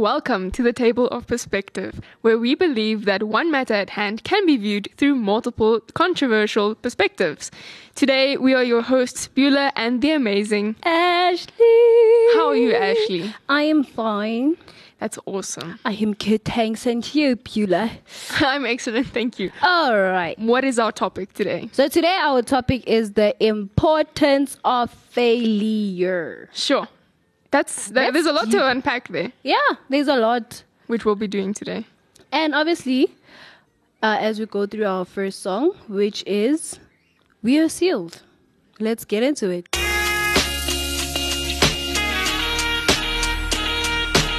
welcome to the Table of Perspective, where we believe that one matter at hand can be viewed through multiple controversial perspectives. Today, we are your hosts, Beulah and the amazing. Ashley. How are you, Ashley? I am fine. That's awesome. I am good, thanks, and you, Beulah. I'm excellent, thank you. All right. What is our topic today? So today our topic is the importance of failure. Sure. That's, that, That's there's a lot deep. to unpack there, Yeah, there's a lot. which we'll be doing today. And obviously, uh, as we go through our first song, which is We Are Sealed. Let's get into it.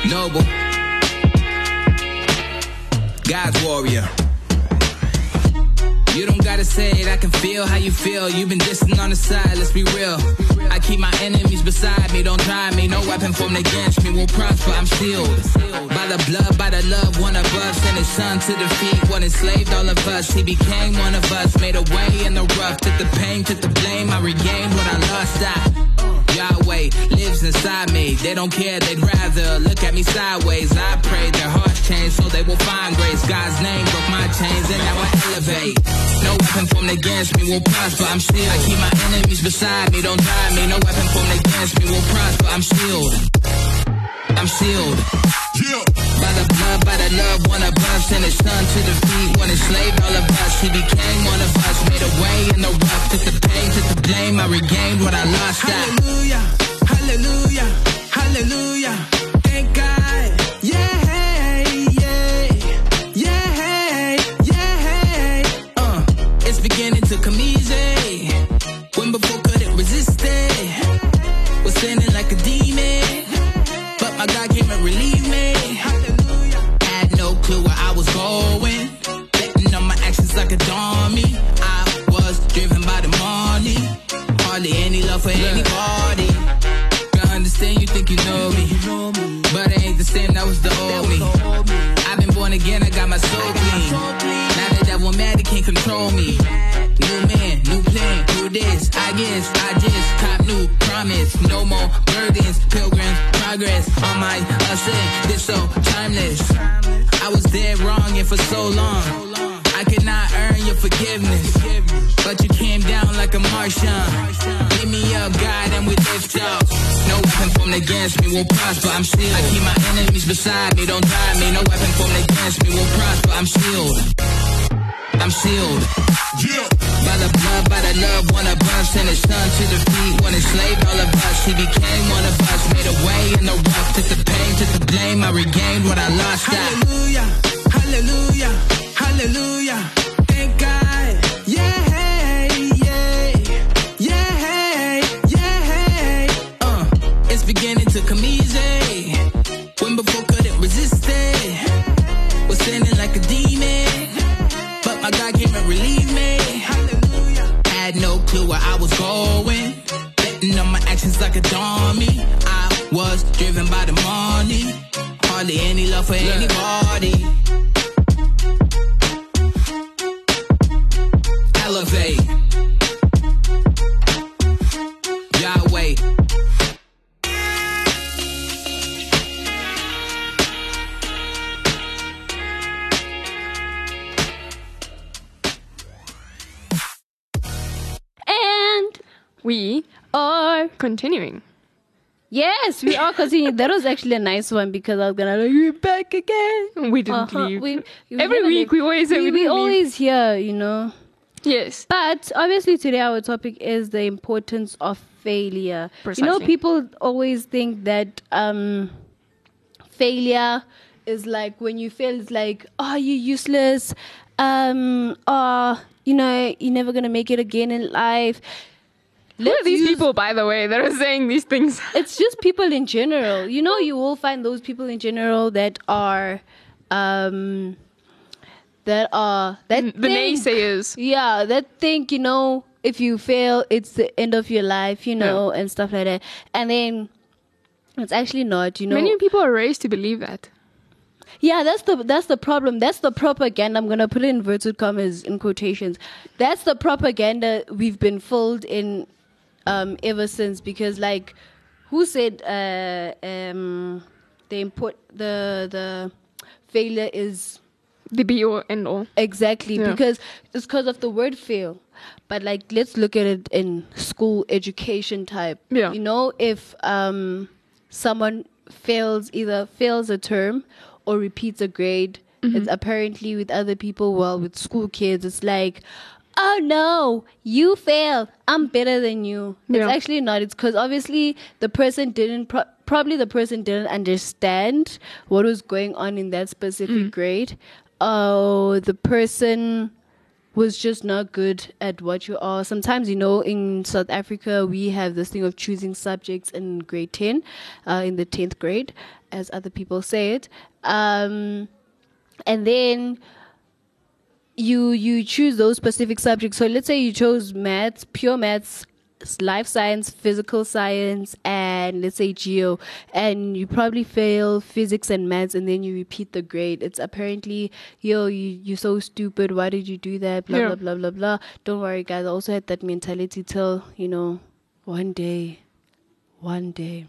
Noble. God's warrior. You don't gotta say it, I can feel how you feel. You've been distant on the side, let's be real. I keep my enemies beside me, don't try me. No weapon formed against me will prosper, I'm sealed. By the blood, by the love, one of us. Sent his son to defeat what enslaved all of us. He became one of us, made a way in the rough. Took the pain, took the blame, I regained what I lost. I Yahweh lives inside me. They don't care, they'd rather look at me sideways. I pray their hearts change so they will find grace. God's name broke my chains and now I elevate. No weapon formed against me will prosper. I'm still. I keep my enemies beside me, don't try me. No weapon formed against me will prosper. I'm sealed. I'm sealed. By the blood, by the love, one of us sent his son to defeat one enslaved all of us. He became one of us, made a way in the rough. Took the pain, took the blame, I regained what I lost. Hallelujah, hallelujah, hallelujah. Thank God. Dummy. I was driven by the money. Hardly any love for anybody. Gotta understand you think you know me. But it ain't the same, that was the old me. I've been born again, I got my soul clean. Now the devil mad, he can't control me. New man, new plan, new this. I guess I just cop new promise. No more burdens, pilgrims, progress on my ascent. This so timeless. I was dead wrong and for so long. I could not earn your forgiveness. But you came down like a Martian. Give me up, God, and we lift up. No weapon formed against me will prosper. I'm sealed. I keep my enemies beside me, don't drive me. No weapon formed against me will prosper. I'm sealed. I'm sealed. By the blood, by the love, one of us sent his son to defeat one enslaved all of us. He became one of us, made a way in the rough. Took the pain, took the blame, I regained what I lost. Hallelujah, hallelujah, hallelujah. Thank God. Yeah, yeah, yeah, yeah. Uh, it's beginning to come easy. When before couldn't resist it. Was sinning like a demon. But my God came and relieved me. Had no clue where I was going. Betting on my actions like a dummy. I was driven by the money. Hardly any love for anybody. Continuing. yes, we are continuing. that was actually a nice one because I was gonna like we're back again. We didn't Uh-huh. leave. We- we Every week leave. we always we, we, we leave. always hear, you know. Yes. But obviously, today our topic is the importance of failure. You know, people always think that um, failure is like when you fail, it's like, oh, you're useless. Um, oh, you know, you're never gonna make it again in life. Who are these use- people, by the way, that are saying these things? It's just people in general. You know, you will find those people in general that are, um, that are that the think- naysayers. Yeah, that think you know if you fail, it's the end of your life, you know, and stuff like that. And then It's actually not. You know, Many people are raised to believe that. Yeah, that's the that's the problem. That's the propaganda. I'm gonna put it in inverted commas in quotations. That's the propaganda we've been filled in um, ever since. Because like, who said uh, um, the import the the failure is The be all and all. exactly Yeah. because it's because of the word fail. But like, let's look at it in school education type. Yeah. You know, if um, someone fails either fails a term or repeats a grade, Mm-hmm. it's apparently with other people. Well, with school kids, it's like. Oh no, you failed. I'm better than you. Yeah. It's actually not. It's because obviously the person didn't, pro- probably the person didn't understand what was going on in that specific Mm. grade. Oh, the person was just not good at what you are. Sometimes, you know, in South Africa, we have this thing of choosing subjects in grade 10, uh, in the 10th grade, as other people say it. Um, and then you you choose those specific subjects. So let's say you chose maths, pure maths, life science, physical science, and let's say geo, and you probably fail physics and maths, and then you repeat the grade. It's apparently yo you you're so stupid. Why did you do that? Blah Yeah. blah blah blah blah. Don't worry, guys. I also had that mentality till you know one day, one day.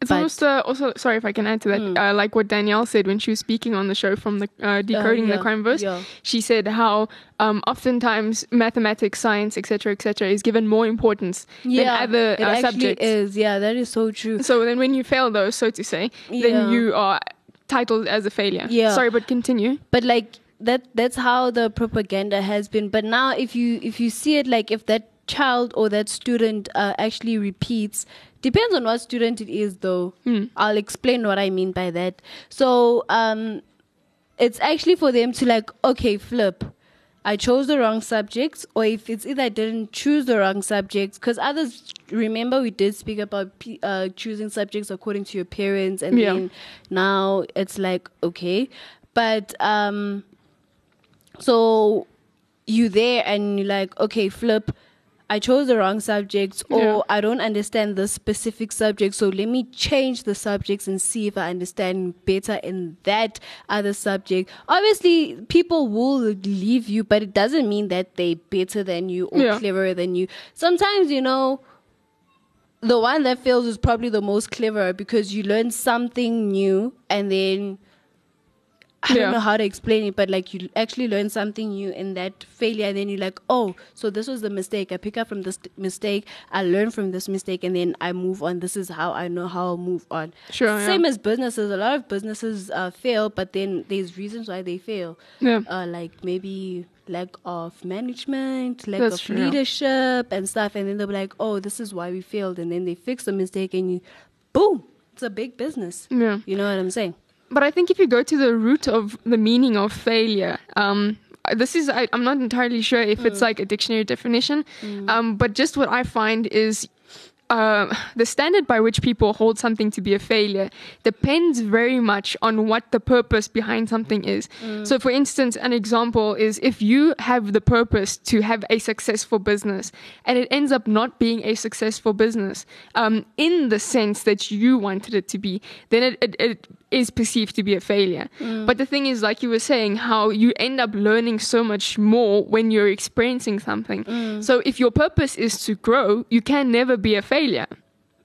It's But- almost uh, also sorry if I can add to that. Mm. Uh, like what Danielle said when she was speaking on the show from the uh, decoding yeah, the crime verse. yeah. She said how um, oftentimes mathematics, science, etc., etc., is given more importance than other it uh, actually subjects. is. Yeah, that is so true. So then, when you fail those, so to say, then you are titled as a failure. Yeah. Sorry, but continue. but like that that's how the propaganda has been but now if you if you see it like if that child or that student uh, actually repeats depends on what student it is though. I'll explain what i mean by that. So um it's actually for them to like okay flip. I chose the wrong subjects, or if it's either I didn't choose the wrong subjects, because others remember we did speak about p- uh, choosing subjects according to your parents, and Yeah. then now it's like okay, but um, so you there and you're like okay, flip. I chose the wrong subjects, or Yeah. I don't understand the specific subject. So let me change the subjects and see if I understand better in that other subject. Obviously, people will leave you, but it doesn't mean that they're better than you or Yeah. cleverer than you. Sometimes, you know, the one that fails is probably the most clever because you learn something new and then I Yeah. don't know how to explain it, but like you actually learn something new in that failure, and then you're like, oh, so this was the mistake. I pick up from this mistake, I learn from this mistake, and then I move on. This is how I know how I'll move on. Sure, yeah. Same as businesses. A lot of businesses uh, fail, but then there's reasons why they fail. Yeah. Uh, like maybe lack of management, lack That's of true, leadership, and stuff. And then they'll be like, oh, this is why we failed. And then they fix the mistake, and you, boom, it's a big business. Yeah. You know what I'm saying? But I think if you go to the root of the meaning of failure, um, this is I, I'm not entirely sure if it's like a dictionary definition, um, but just what I find is. Uh, the standard by which people hold something to be a failure depends very much on what the purpose behind something is. So, for instance, an example is if you have the purpose to have a successful business and it ends up not being a successful business um, in the sense that you wanted it to be, then it, it, it is perceived to be a failure. But the thing is, like you were saying, how you end up learning so much more when you're experiencing something. So if your purpose is to grow, you can never be a failure.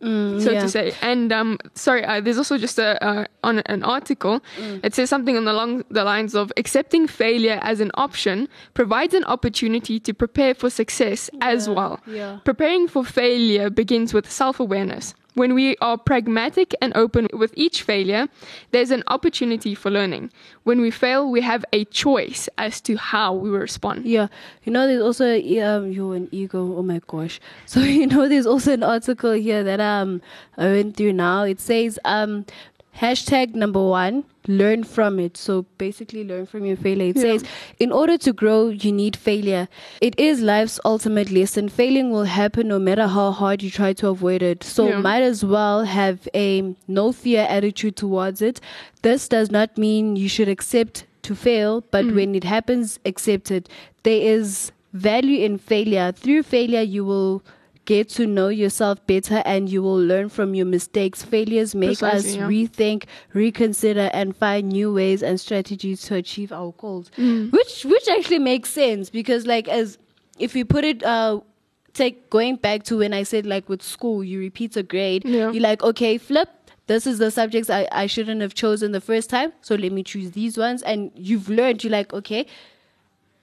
so Mm, yeah. to say. And um, sorry, uh, there's also just a uh, on an article. Mm. It says something on the long the lines of accepting failure as an option provides an opportunity to prepare for success as well. yeah. Preparing for failure begins with self awareness. When we are pragmatic and open with each failure, there's an opportunity for learning. When we fail, we have a choice as to how we respond. Yeah, you know, there's also um, you an ego. Oh my gosh! So you know, there's also an article here that um I went through now. It says um hashtag number one learn from it. So basically, learn from your failure. It Yeah. says in order to grow, you need failure. It is life's ultimate lesson. Failing will happen no matter how hard you try to avoid it. So Yeah. might as well have a no fear attitude towards it. This does not mean you should accept to fail, but Mm. when it happens, accept it. There is value in failure. Through failure, you will get to know yourself better and you will learn from your mistakes. Failures make Precisely, us yeah. rethink, reconsider, and find new ways and strategies to achieve our goals. Mm. Which which actually makes sense because like as if you put it uh take going back to when I said like with school, you repeat a grade, Yeah. you're like, okay, flip. This is the subjects I, I shouldn't have chosen the first time, so let me choose these ones. And you've learned, you're like, okay,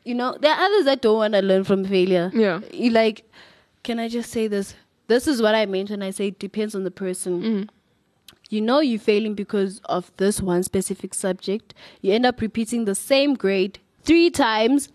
you know, there are others that don't want to learn from failure. Yeah. You like, can I just say this? This is what I meant when I say it depends on the person. Mm. You know you're failing because of this one specific subject. You end up repeating the same grade three times.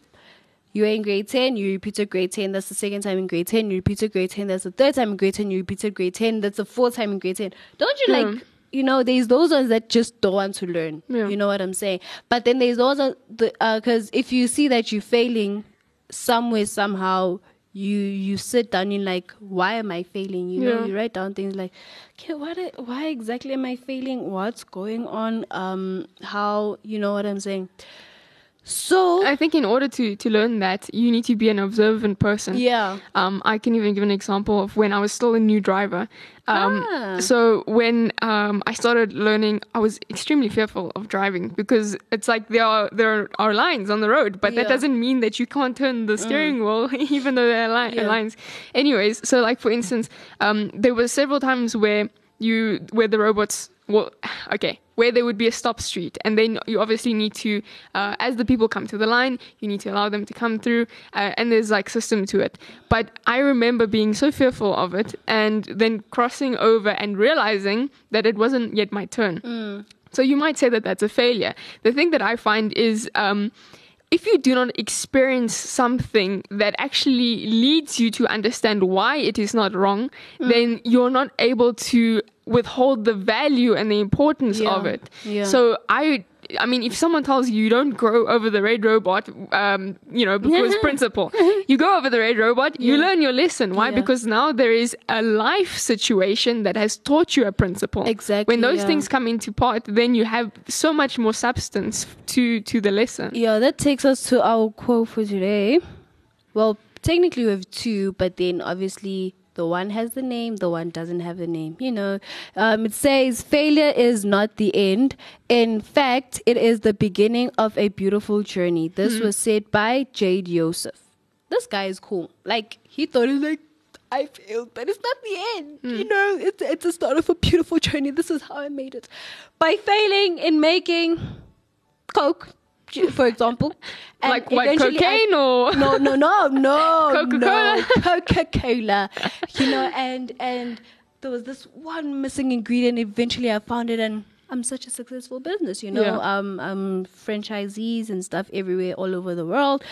You're in grade 10, you repeated grade 10, that's the second time in grade 10, you repeated grade 10, that's the third time in grade 10, you repeated grade 10, that's the fourth time in grade 10. Don't you like, you know, there's those ones that just don't want to learn. Yeah. You know what I'm saying? But then there's also the, because if you see that you're failing somewhere, somehow, you you sit down and like why am i failing? You know you write down things like okay what I- why exactly am i failing? What's going on? Um how you know what i'm saying so I think in order to to learn that, you need to be an observant person. yeah Um, I can even give an example of when I was still a new driver. Um, Ah. So when um, I started learning, I was extremely fearful of driving because it's like there are there are lines on the road, but that doesn't mean that you can't turn the steering wheel, even though there are li- Yeah. lines. Anyways, so like for instance, um, there were several times where you where the robots well okay where there would be a stop street and then you obviously need to uh, as the people come to the line you need to allow them to come through uh, and there's like system to it. But i remember being so fearful of it and then crossing over and realizing that it wasn't yet my turn. So you might say that that's a failure. The thing that i find is um, if you do not experience something that actually leads you to understand why it is not wrong, mm. then you're not able to withhold the value and the importance Yeah. of it. Yeah. So I, I mean, if someone tells you you don't grow over the red robot, um, you know, because principle, you go over the red robot, you Yeah. learn your lesson. Why? Yeah. Because now there is a life situation that has taught you a principle. Exactly, When those yeah. things come into part, then you have so much more substance to to the lesson. yeah that takes us to our quote for today well technically we have two but then obviously the one has the name the one doesn't have the name you know um, it says failure is not the end in fact it is the beginning of a beautiful journey this was said by jade Joseph. this guy is cool like he thought it was like I failed, but it's not the end. You know, it's it's the start of a beautiful journey. This is how I made it. By failing in making coke, for example, and like what eventually I- cocaine or no, no, no, no, Coca-Cola? no, Coca-Cola. You know, and and there was this one missing ingredient. Eventually, I found it, and I'm such a successful business. You know, Yeah. um, um, franchisees and stuff everywhere, all over the world.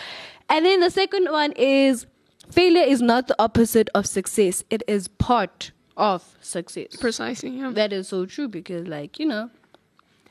And then the second one is failure is not the opposite of success. It is part of success. precisely. Yeah. That is so true because, like, you know,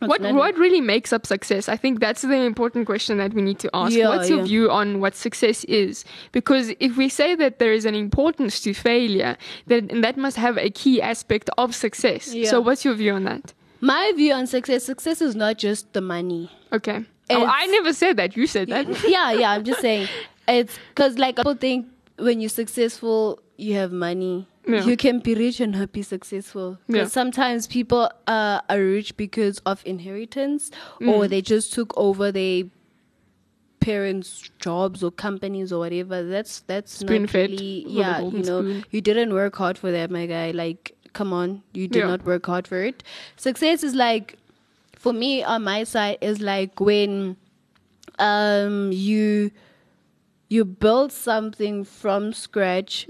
What what really makes up success? I think that's the important question that we need to ask. Yeah, What's your yeah. view on what success is? Because if we say that there is an importance to failure, then that must have a key aspect of success. Yeah. So what's your view on that? my view on success? Success is not just the money. Okay. Oh, I never said that. You said that. yeah, yeah. I'm just saying it's because like people think when you're successful, you have money. Yeah. You can be rich and not be successful. Because Yeah. sometimes people uh, are rich because of inheritance, Mm. or they just took over their parents' jobs or companies or whatever. That's that's not Spoon-fed really yeah. You know, spoon. you didn't work hard for that, my guy. Like, come on, you did Yeah. not work hard for it. Success is like, for me on my side, is like when um you you build something from scratch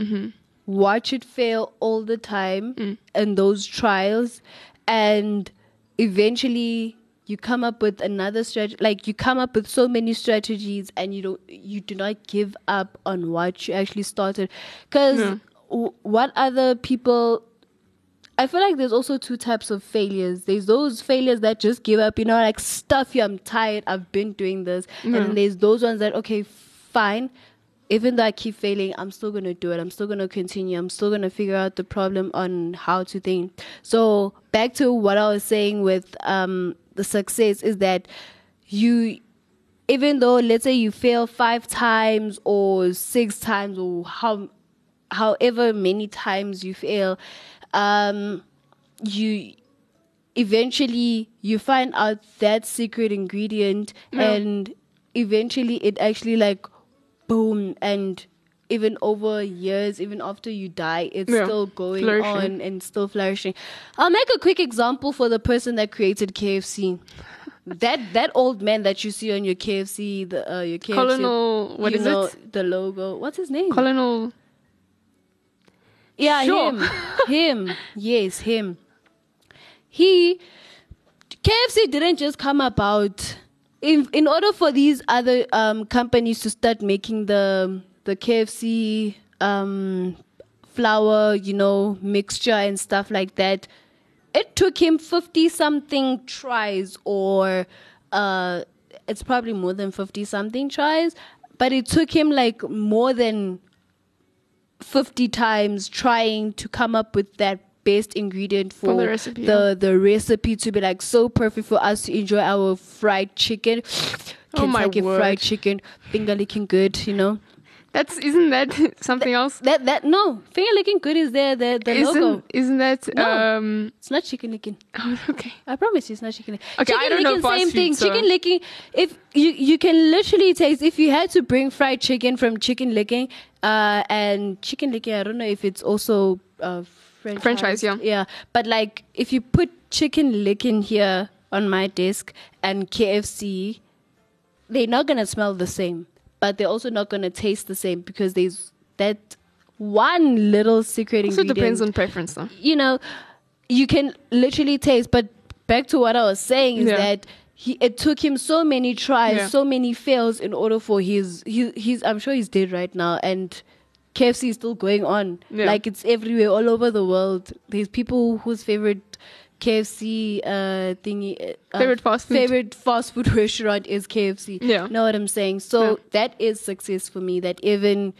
watch it fail all the time mm. in those trials and eventually you come up with another strategy like you come up with so many strategies and you don't you do not give up on what you actually started because Yeah. w- what other people I feel like there's also two types of failures. There's those failures that just give up, you know, like stuff you, I'm tired, I've been doing this. Yeah. And there's those ones that, okay, fine. Even though I keep failing, I'm still gonna do it. I'm still gonna continue. I'm still gonna figure out the problem on how to think. So back to what I was saying with um the success is that you even though let's say you fail five times or six times or how however many times you fail, um, you eventually you find out that secret ingredient Yeah. and eventually it actually like boom and even over years even after you die it's Yeah. still going Flourishing. on and still flourishing i'll make a quick example for the person that created kfc that that old man that you see on your kfc the uh, your KFC, Colonel, what is know, it? the logo what's his name Colonel. yeah, Sure. him. him. Yes, him. He KFC didn't just come about in in order for these other um companies to start making the the KFC um flour, you know, mixture and stuff like that. It took him 50 something tries or uh it's probably more than 50 something tries, but it took him like more than 50 times trying to come up with that best ingredient for, For the recipe, the, the recipe to be like so perfect for us to enjoy our fried chicken. Oh my Kentucky word. fried chicken, finger licking good, you know. That's isn't that something else? That that no, finger licking good is there the the Isn't logo. isn't that No. um? It's not Chicken Licken. Oh, okay. I promise you, it's not Chicken Licken. Okay, I don't know licking, fast same food, thing. so- Chicken Licken. If you you can literally taste if you had to bring fried chicken from Chicken Licken, uh, and Chicken Licken. I don't know if it's also uh, French French fries, yeah. yeah. But like, if you put Chicken Licken here on my desk and KFC, they're not gonna smell the same, but they're also not gonna taste the same because there's that one little secret Also ingredient depends on preference, though. you know, you can literally taste. But back to what I was saying is Yeah. that he it took him so many tries, Yeah. so many fails in order for his he, he's I'm sure he's dead right now and KFC is still going on. Yeah. Like it's everywhere all over the world. There's people whose favorite KFC uh thingy uh, Favorite fast food. favorite fast food restaurant is KFC. Yeah. Know what I'm saying? So Yeah. that is success for me that even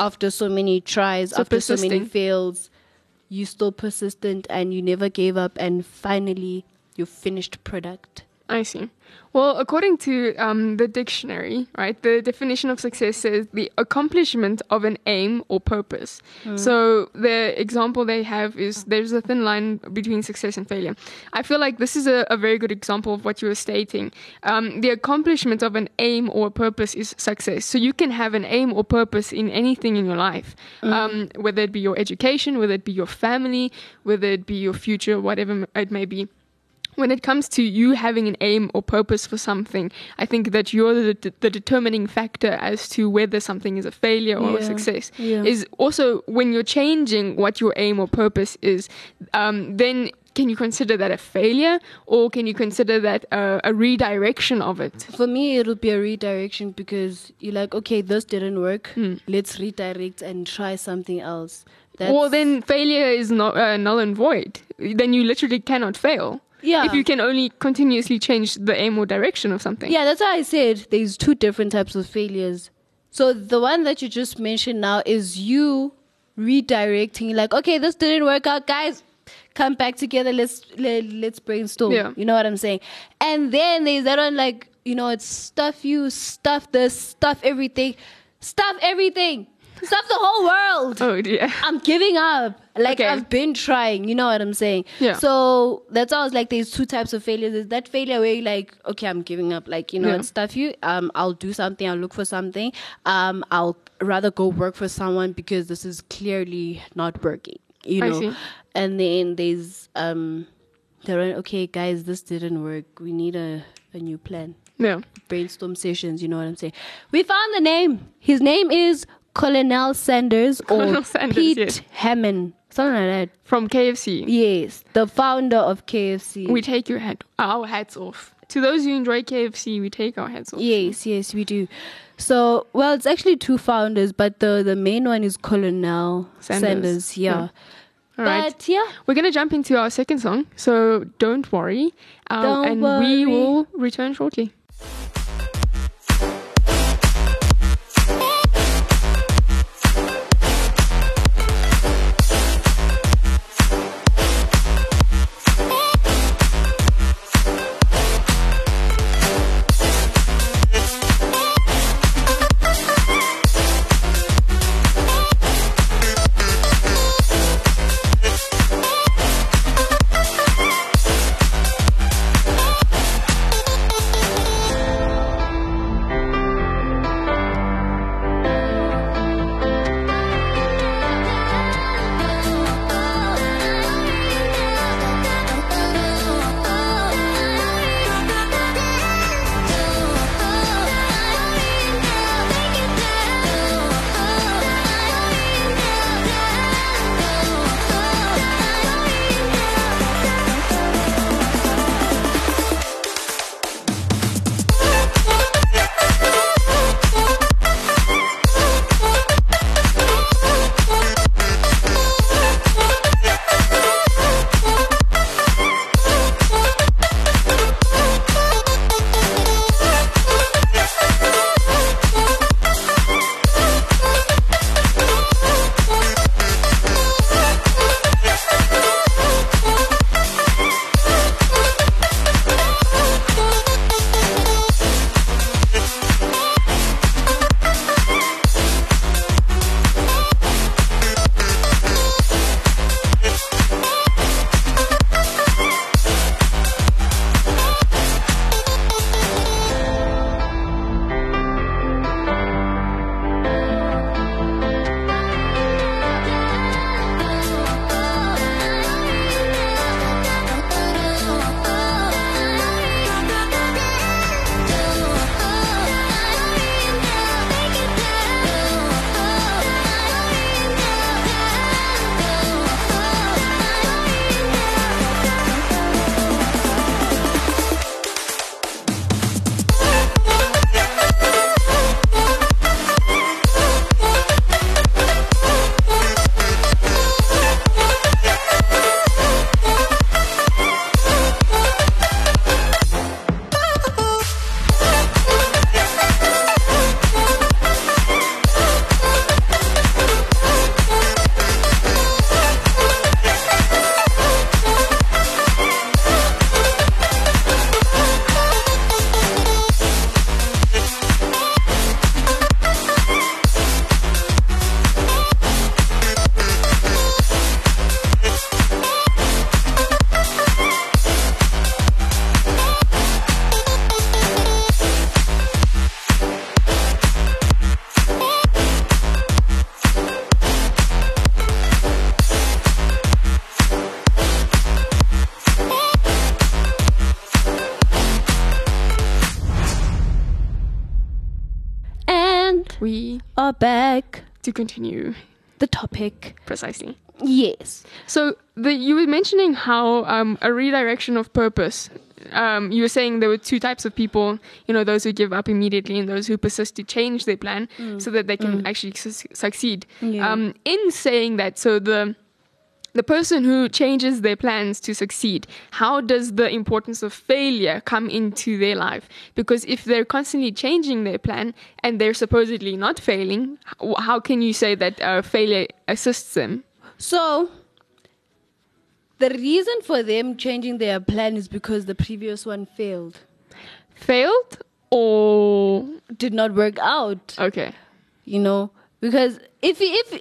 after so many tries, So after so many persisting. fails, you still persistent and you never gave up and finally your finished product. I see. Well, according to um, the dictionary, right, the definition of success is the accomplishment of an aim or purpose. So the example they have is there's a thin line between success and failure. I feel like this is a, a very good example of what you were stating. Um, the accomplishment of an aim or purpose is success. So you can have an aim or purpose in anything in your life, um, whether it be your education, whether it be your family, whether it be your future, whatever it may be when it comes to you having an aim or purpose for something, I think that you're the, the determining factor as to whether something is a failure or a success. Yeah. Is also when you're changing what your aim or purpose is, um, then can you consider that a failure or can you consider that a, a redirection of it? For me, it'll be a redirection because you're like, okay, this didn't work. Let's redirect and try something else. That's, or then failure is not uh, null and void. Then you literally cannot fail. Yeah. If you can only continuously change the aim or direction of something. Yeah, that's why I said there's two different types of failures. So the one that you just mentioned now is you redirecting, like, okay, this didn't work out, guys. Come back together. Let's let, let's brainstorm. Yeah. You know what I'm saying? And then there's that one, like, you know, it's stuff you, stuff this, stuff everything, stuff everything, stuff the whole world. Oh dear. I'm giving up. Like Okay. I've been trying, you know what I'm saying? Yeah. So that's was like, there's two types of failures. There's that failure where you're like, okay, I'm giving up. Like, you know, Yeah. it's stuff you. Um, I'll do something. I'll look for something. Um, I'll rather go work for someone because this is clearly not working. You I know. see. And then there's um, they're like, okay, guys, this didn't work. We need a a new plan Yeah. brainstorm sessions. You know what I'm saying? We found the name. His name is Colonel Sanders or Colonel Sanders, Pete yes. Harman, something like that. From KFC. Yes, the founder of KFC. We take your hat, our hats off. To those who enjoy KFC, we take our hats off. yes, yes, we do. So, well, it's actually two founders, but the the main one is Colonel Sanders. Sanders. yeah. All right. But yeah, We're going to jump into our second song, so don't worry. Um, Don't and worry. we will return shortly. To continue The topic. precisely. Yes. So the you were mentioning how um, a redirection of purpose. Um, you were saying there were two types of people. You know, those who give up immediately and those who persist to change their plan so that they can actually su- succeed. Yeah. Um, in saying that, so the the person who changes their plans to succeed, how does the importance of failure come into their life? Because if they're constantly changing their plan and they're supposedly not failing, how can you say that uh, failure assists them? So the reason for them changing their plan is because the previous one failed. Failed or Did not work out. okay? you know because if if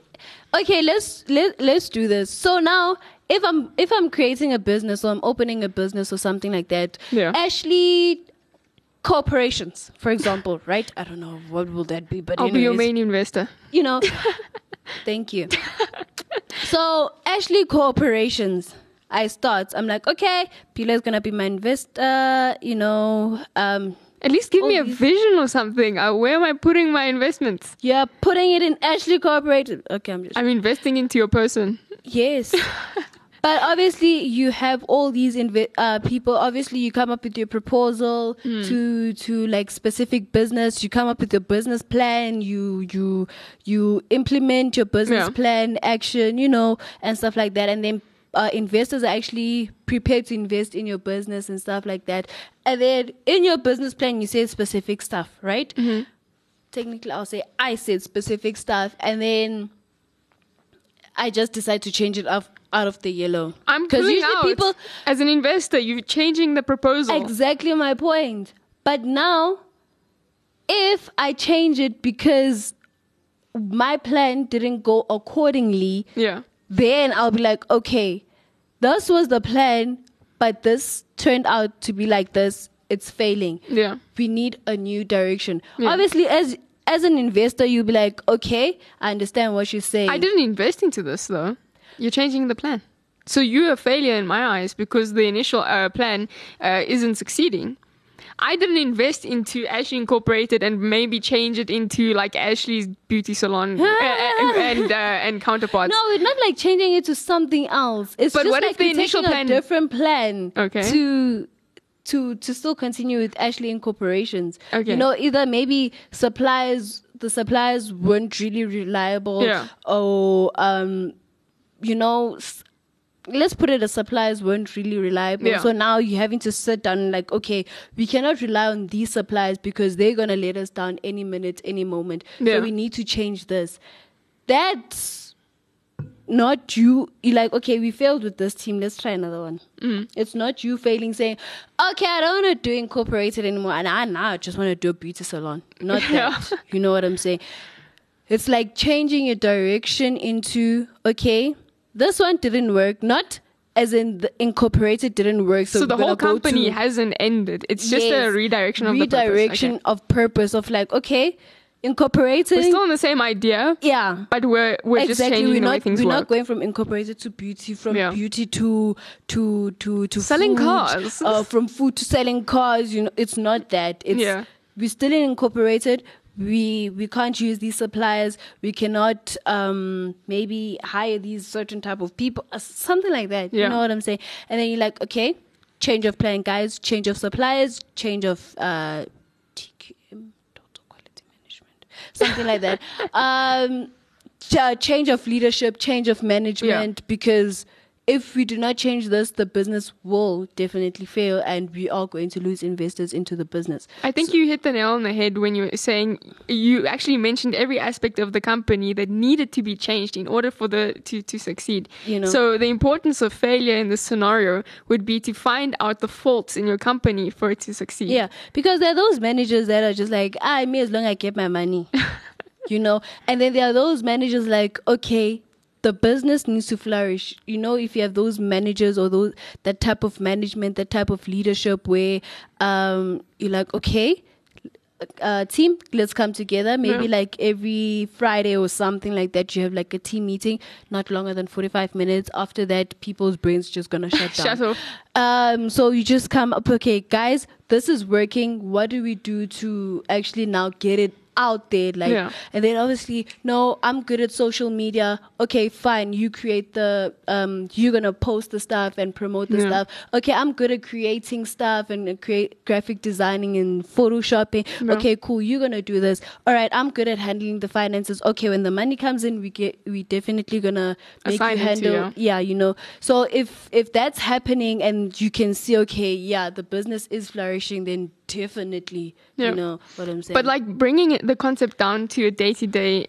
okay let's let, let's do this. So now if i'm if i'm creating a business or i'm opening a business or something like that Yeah. ashley corporations for example right? I don't know what will that be but I'll be your main investor. you know? Thank you. So ashley corporations i start. I'm like okay Pila is gonna be my investor you know um At least give me a vision or something. Uh, where am I putting my investments? you're putting it in ashley corporation okay i'm just I'm investing into your person. Yes. but obviously, you have all these uh, people. Obviously, you come up with your proposal to to like specific business. You come up with your business plan. You you you implement your business Yeah. plan, action, you know, and stuff like that. And then uh, investors are actually prepared to invest in your business and stuff like that. And then in your business plan, you say specific stuff, right? Technically, I'll say I said specific stuff, and then I just decide to change it off out of the yellow. I'm 'Cause pulling usually out. people As an investor, you're changing the proposal. exactly my point. But now, if I change it because my plan didn't go accordingly, yeah. then I'll be like, okay, this was the plan, but this turned out to be like this. It's failing. Yeah. We need a new direction. Yeah. Obviously, as as an investor, you'll be like, okay, I understand what you're saying. I didn't invest into this though. You're changing the plan. So you're a failure in my eyes because the initial uh, plan uh, isn't succeeding. I didn't invest into Ashley Incorporated and maybe change it into like Ashley's beauty salon uh, uh, and uh, and counterparts. No, we're not like changing it to something else. It's But just what if like the initial plan- a different plan Okay. to to to still continue with Ashley Incorporations. Okay. You know, either maybe suppliers the suppliers weren't really reliable Yeah. or um you know let's put it the suppliers weren't really reliable. Yeah. So now you're having to sit down and like, okay, we cannot rely on these suppliers because they're gonna let us down any minute, any moment. Yeah. So we need to change this. That's not you. you're like, okay, we failed with this team. Let's try another one. Mm. It's not you failing, saying, okay, I don't want to do incorporated anymore, and I now just want to do a beauty salon. Not Yeah. that. You know what I'm saying? It's like changing your direction into okay, this one didn't work. Not as in the incorporated didn't work. So, so the whole company to- hasn't ended. It's just a redirection of redirection the purpose. of purpose of like okay, incorporated. Okay. We're still on the same idea, yeah. but we're we're just changing We're the way not things we're work. not going from incorporated to beauty, from Yeah. beauty to to to to Selling food, cars. uh, from food to selling cars. You know, it's not that. It's Yeah. we're still in incorporated. We we can't use these suppliers. We cannot um maybe hire these certain type of people, uh, something like that. Yeah. You know what I'm saying? And then you're like, okay, change of plan, guys. Change of suppliers. Change of uh, TQM, total quality management, something like that. Um, ch- change of leadership, change of management, because if we do not change this, the business will definitely fail, and we are going to lose investors into the business. I think you hit the nail on the head when you were saying you actually mentioned every aspect of the company that needed to be changed in order for the to, to succeed. You know. So the importance of failure in this scenario would be to find out the faults in your company for it to succeed. Yeah, because there are those managers that are just like, ah, me as long as I get my money, you know. And then there are those managers like, okay, the business needs to flourish. You know, if you have those managers or those that type of management, that type of leadership where um you're like, okay. Uh, team, let's come together. Maybe Yeah. like every Friday or something like that. You have like a team meeting, not longer than forty-five minutes. After that, people's brains just gonna shut down. Shut. Um, so you just come up, okay, guys, this is working. What do we do to actually now get it out there. Like, Yeah. and then obviously, no, I'm good at social media. Okay, fine. You create the, um, you're gonna post the stuff and promote the Yeah. stuff. Okay, I'm good at creating stuff and uh, create graphic designing and photoshopping. Yeah. Okay, cool. You're gonna do this. All right, I'm good at handling the finances. Okay, when the money comes in, we get, we definitely gonna make Assign you handle. you. yeah, you know. So if if that's happening and you can see, okay, yeah, the business is flourishing, then definitely, Yeah. you know what I'm saying. But like bringing it, the concept down to a day to day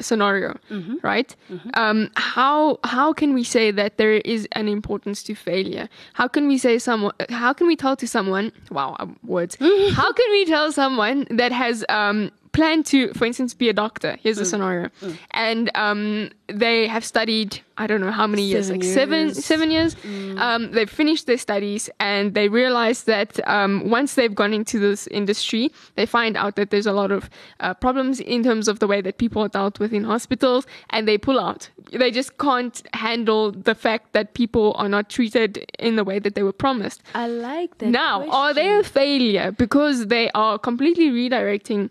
scenario, Mm-hmm. right? Um, how how can we say that there is an importance to failure? How can we say someone? How can we tell to someone? Wow, um, words. how can we tell someone that has um, planned to, for instance, be a doctor? Here's Mm. a scenario, and um, they have studied. I don't know how many years, like seven, years. seven years. Um, they've finished their studies and they realize that um, once they've gone into this industry, they find out that there's a lot of uh, problems in terms of the way that people are dealt with in hospitals and they pull out. They just can't handle the fact that people are not treated in the way that they were promised. I like that. Now, are they a failure because they are completely redirecting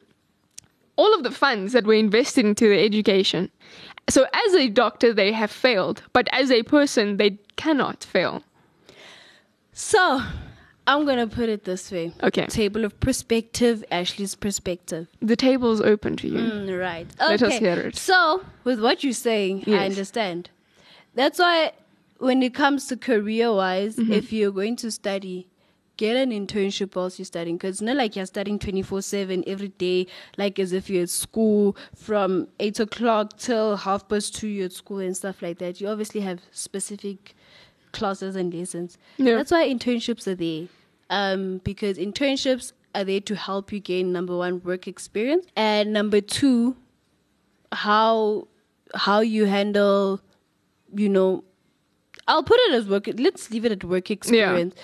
all of the funds that were invested into the education? So, as a doctor, they have failed, but as a person, they cannot fail. So, I'm gonna put it this way. Okay. Table of perspective, Ashley's perspective. The table is open to you. Mm, right. Let us hear it. So, with what you're saying, I understand. That's why when it comes to career wise, Mm-hmm. if you're going to study, get an internship whilst you're studying. Because it's not like you're studying 24 7 every day, like as if you're at school from 8 o'clock till half past 2, you're at school and stuff like that. You obviously have specific classes and lessons. Yeah. That's why internships are there. Um, because internships are there to help you gain number one work experience and number two how how you handle you know I'll put it as work let's leave it at work experience.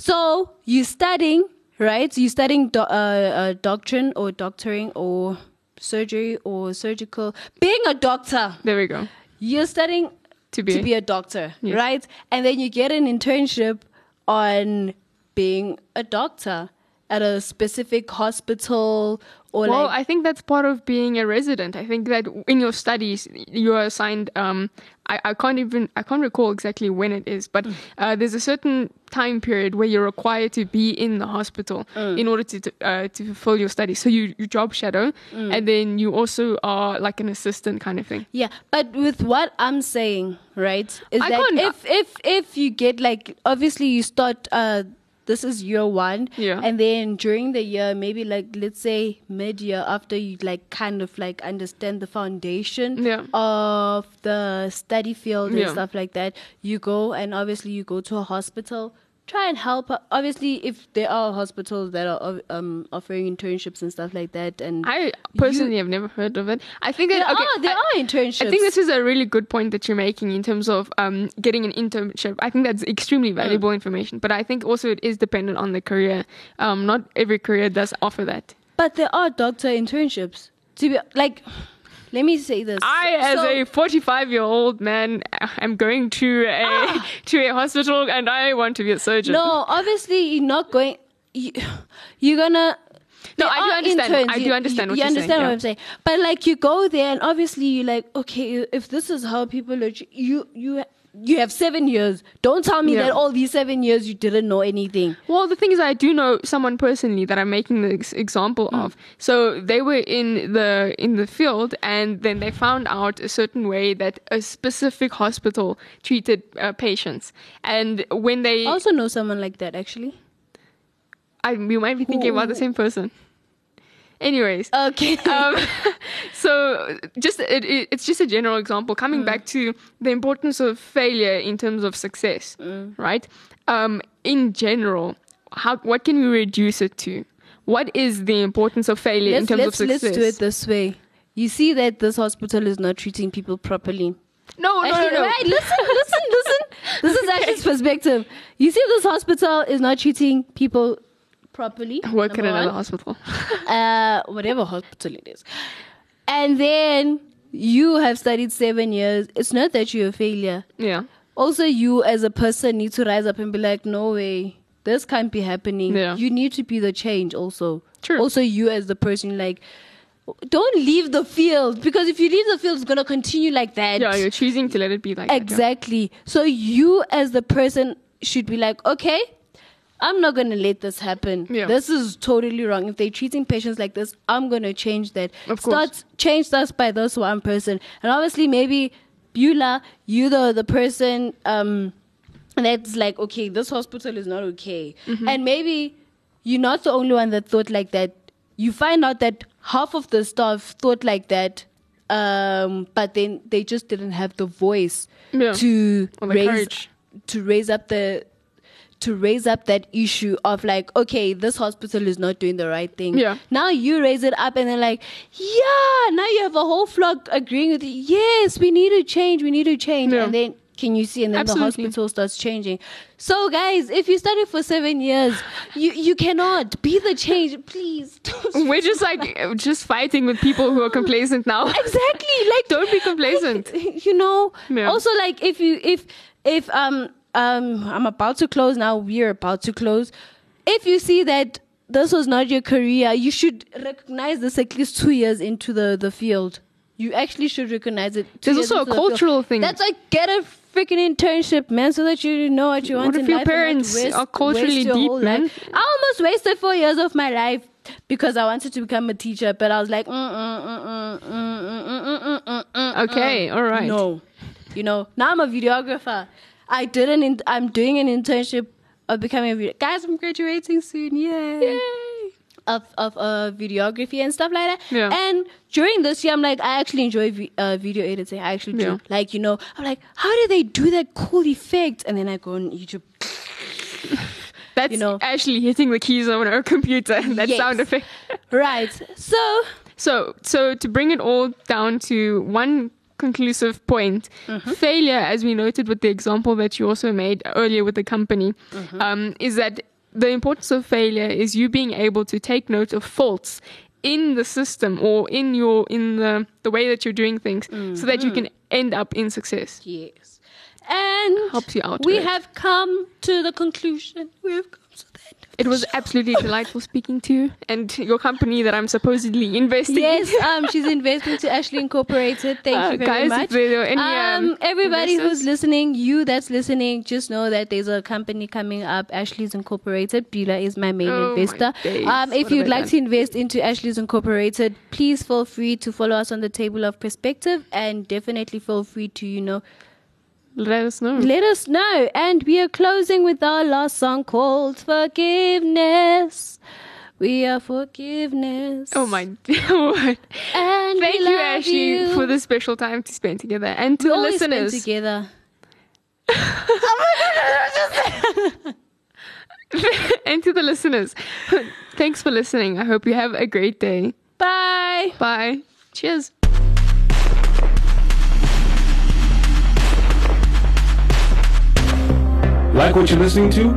So you're studying, right? So you studying do, uh, uh, doctrine or doctoring or surgery or surgical. Being a doctor, There we go. you're studying To be- to be a doctor, Yes. right? And then you get an internship on being a doctor at a specific hospital or Well, like I think that's part of being a resident. I think that in your studies, you are assigned. Um, I, I can't even I can't recall exactly when it is, but uh, there's a certain time period where you're required to be in the hospital in order to to, uh, to fulfill your studies. So you you job shadow, and then you also are like an assistant kind of thing. Yeah, but with what I'm saying, right, is I that if if if you get like obviously you start uh this is year one, Yeah. and then during the year, maybe like let's say mid year after you like kind of like understand the foundation Yeah. of the study field and Yeah. stuff like that, you go and obviously you go to a hospital. Try and help. Obviously, if there are hospitals that are um, offering internships and stuff like that, and I personally have never heard of it. I think that there okay, are there I- are internships. I think this is a really good point that you're making in terms of um, getting an internship. I think that's extremely valuable information, but I think also it is dependent on the career. Um, not every career does offer that. But there are doctor internships. To be like, let me say this. I, as So- a 45 year old man, am going to a ah. to a hospital and I want to be a surgeon. no, obviously you're not going. You, you're gonna. No, there I do understand. interns, I do understand You, what you you're saying, You understand yeah. what I'm saying. But like you go there and obviously you're like, okay, if this is how people are, you you you have seven years. Don't tell me Yeah. that all these seven years you didn't know anything. Well, the thing is, I do know someone personally that I'm making the ex- example Mm. of. So they were in the in the field, and then they found out a certain way that a specific hospital treated uh, patients. And when they, I also know someone like that actually. I, you might be thinking about the same person. Anyways, Okay. um, so just it, it, it's just a general example coming back to the importance of failure in terms of success right um, in general how what can we reduce it to what is the importance of failure in let's, terms let's, of let's do it this way. You see that this hospital is not treating people properly. no no no no Right, listen, listen, listen. This is Ashley's perspective. You see, this hospital is not treating people properly. work at number another hospital Uh, whatever hospital it is. And then you have studied seven years. It's not that you're a failure. yeah Also, you as a person need to rise up and be like, no way. this can't be happening. Yeah. You need to be the change also. True. Also, you as the person, like, don't leave the field because if you leave the field, it's gonna continue like that. Yeah, you're choosing to let it be like that, yeah. Exactly. So you as the person should be like, okay, I'm not gonna let this happen. Yeah. This is totally wrong. If they're treating patients like this, I'm gonna change that. Of course. Start change starts by this one person. And obviously maybe Beulah, you the the person um that's like, okay, this hospital is not okay. Mm-hmm. And maybe you're not the only one that thought like that. You find out that half of the staff thought like that, um, but then they just didn't have the voice Yeah. to raise courage. to raise up the to raise up that issue of like, okay, this hospital is not doing the right thing. Yeah. Now you raise it up and they're like, yeah, now you have a whole flock agreeing with you. Yes, we need to change, we need to change. Yeah. And then can you see and then Absolutely. the hospital starts changing. So guys, if you studied for seven years, you, you cannot be the change. Please don't We're just like just fighting with people who are complacent now. exactly like Don't be complacent. you know Yeah. also like if you if if um um, I'm about to close now, we're about to close. If you see that this was not your career, you should recognize this at least two years into the, the field. You actually should recognize it. There's also a cultural thing. That's like get a freaking internship, man, so that you know what you want. What if your parents waste, are culturally deep, man? Life. I almost wasted four years of my life because I wanted to become a teacher, but I was like, okay, all right, no, you know, now I'm a videographer. I did an. In, I'm doing an internship of becoming a video. Guys, I'm graduating soon. Yay! Yay. Of of uh, videography and stuff like that. Yeah. And during this year, I'm like, I actually enjoy vi- uh, video editing. I actually do. Yeah. Like you know, I'm like, how do they do that cool effect? And then I go on YouTube. That's You know. actually hitting the keys on our computer. that Yes. sound effect. Right. So So, so to bring it all down to one conclusive point, Mm-hmm. failure, as we noted with the example that you also made earlier with the company, Mm-hmm. um, is that the importance of failure is you being able to take note of faults in the system or in your in the the way that you're doing things, so that you can end up in success. Yes. And Helps you out we have come to the conclusion. We have come to of It was absolutely delightful speaking to you and your company that I'm supposedly investing Yes, in. um, she's investing to Ashley Incorporated. Thank Uh, you very guys, much. are any, um, everybody investors? who's listening, you that's listening, just know that there's a company coming up, Ashley's Incorporated. Beulah is my main Oh, investor. days. Um, if What you'd like to invest into Ashley's Incorporated, please feel free to follow us on the table of perspective, and definitely feel free to you know Let us know. let us know. And we are closing with our last song called Forgiveness. We are forgiveness. Oh my oh god. And we Thank you, Ashley, you. for the special time to spend together. And to We the always spend listeners, together. Oh and to the listeners, thanks for listening. I hope you have a great day. Bye. Bye. Cheers. Like what you're listening to?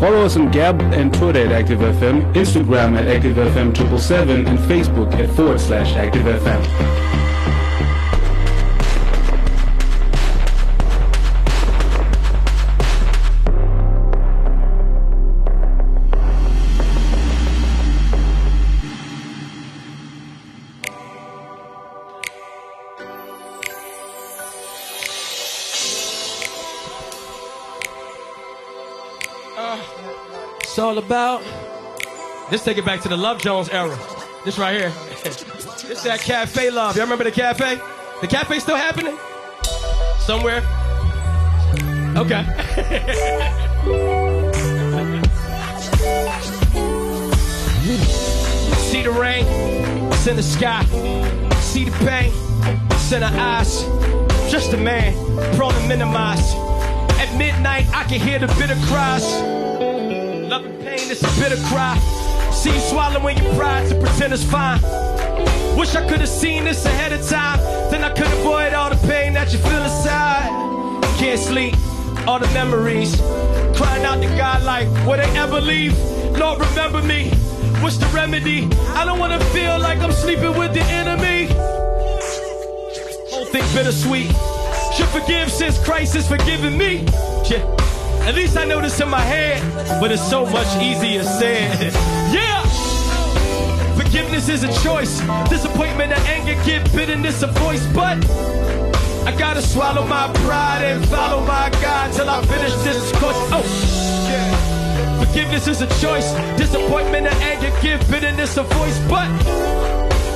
Follow us on Gab and Twitter at ActiveFM, Instagram at ActiveFM777, and Facebook at forward slash ActiveFM. It's all about. Let's take it back to the Love Jones era. This right here. this that cafe love. Y'all remember the cafe? The cafe still happening? Somewhere? Okay. See the rain, it's in the sky. See the pain, it's in her eyes. Just a man, prone to minimize. At midnight, I can hear the bitter cries. Pain, it's a bitter cry. See you swallowing your pride to pretend it's fine. Wish I could have seen this ahead of time. Then I could avoid all the pain that you feel inside. Can't sleep, all the memories. Crying out to God like, will they ever leave? Lord, remember me. What's the remedy? I don't wanna feel like I'm sleeping with the enemy. Whole thing bittersweet. Should forgive since Christ is forgiving me. Yeah. At least I know this in my head, but it's so much easier said. yeah! Forgiveness is a choice. Disappointment and anger give bitterness a voice, but I gotta swallow my pride and follow my God till I finish this course. Oh, yeah. Forgiveness is a choice. Disappointment and anger give bitterness a voice, but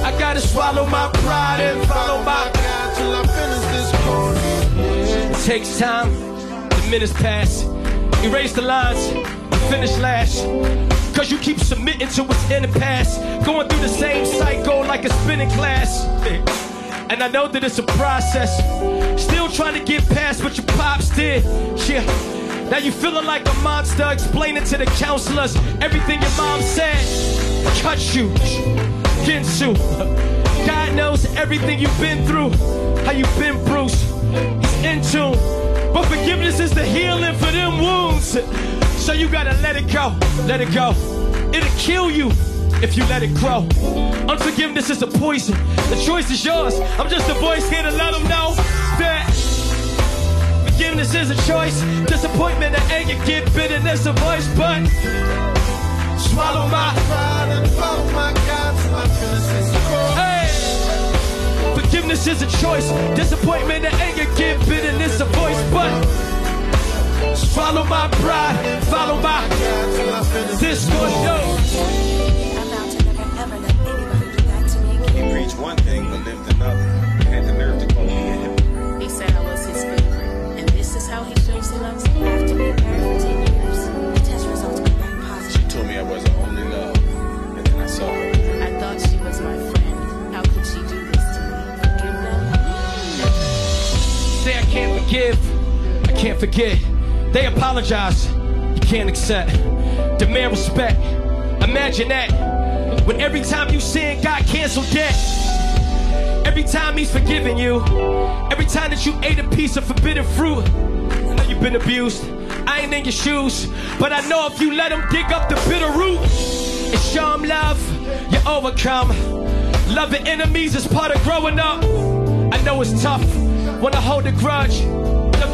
I gotta swallow my pride and follow my God till I finish this course. Takes time. Minutes pass. Erase the lines. Finish last. Cause you keep submitting to what's in the past. Going through the same cycle like a spinning class. And I know that it's a process. Still trying to get past what your pops did. Yeah. Now you feeling like a monster, explaining to the counselors everything your mom said. Cut you, Ginsu. God knows everything you've been through, how you've been bruised. He's in tune. But forgiveness is the healing for them wounds. So you gotta let it go, let it go. It'll kill you if you let it grow. Unforgiveness is a poison. The choice is yours. I'm just a voice here to let them know that forgiveness is a choice. Disappointment and anger give bitterness a voice, but swallow my pride and follow my God course. Hey, forgiveness is a choice. Disappointment and anger give bitterness a voice, but follow my pride, follow my God till I finish this course. Yo. He preached one thing They apologize, you can't accept. Demand respect. Imagine that. When every time you sin, God canceled debt. Every time He's forgiven you. Every time that you ate a piece of forbidden fruit. I know you've been abused. I ain't in your shoes. But I know if you let Him dig up the bitter root and show Him love, you overcome. Loving enemies is part of growing up. I know it's tough. Wanna hold a grudge.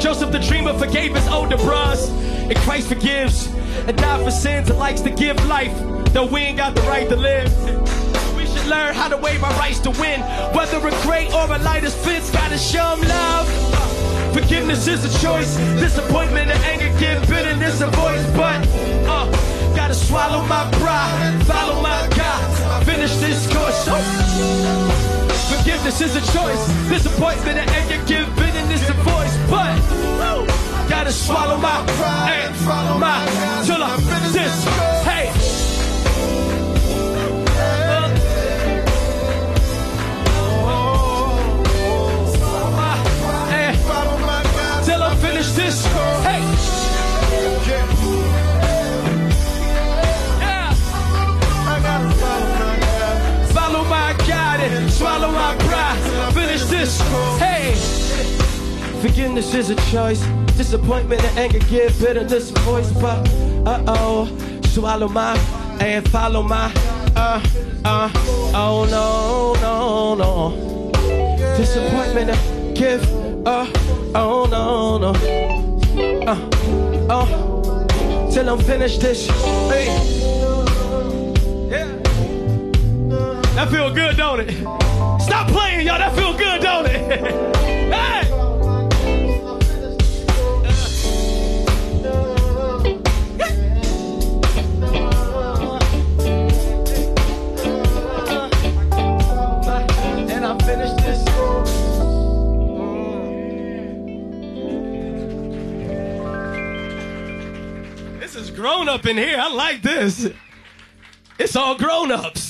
Joseph the dreamer forgave his older bros, and Christ forgives and died for sins and likes to give life, though we ain't got the right to live. We should learn how to waive our rights to win. Whether a great or a lightest fits, gotta show 'em love. Forgiveness is a choice. Disappointment and anger give bitterness a voice, but uh, gotta swallow my pride, follow my God, finish this course. Oh. Forgiveness is a choice. Disappointment and anger give bitterness a voice, but gotta swallow my pride, and follow my till I finish this. Hey. A choice. Disappointment and anger give bitterness a voice. But uh oh, swallow my and follow my uh uh oh no no no. Disappointment and give uh oh no no uh oh till I'm finished this. Hey. That feel good, don't it? Stop playing, y'all. That feel good, don't it? grown up in here. I like this. It's all grown ups.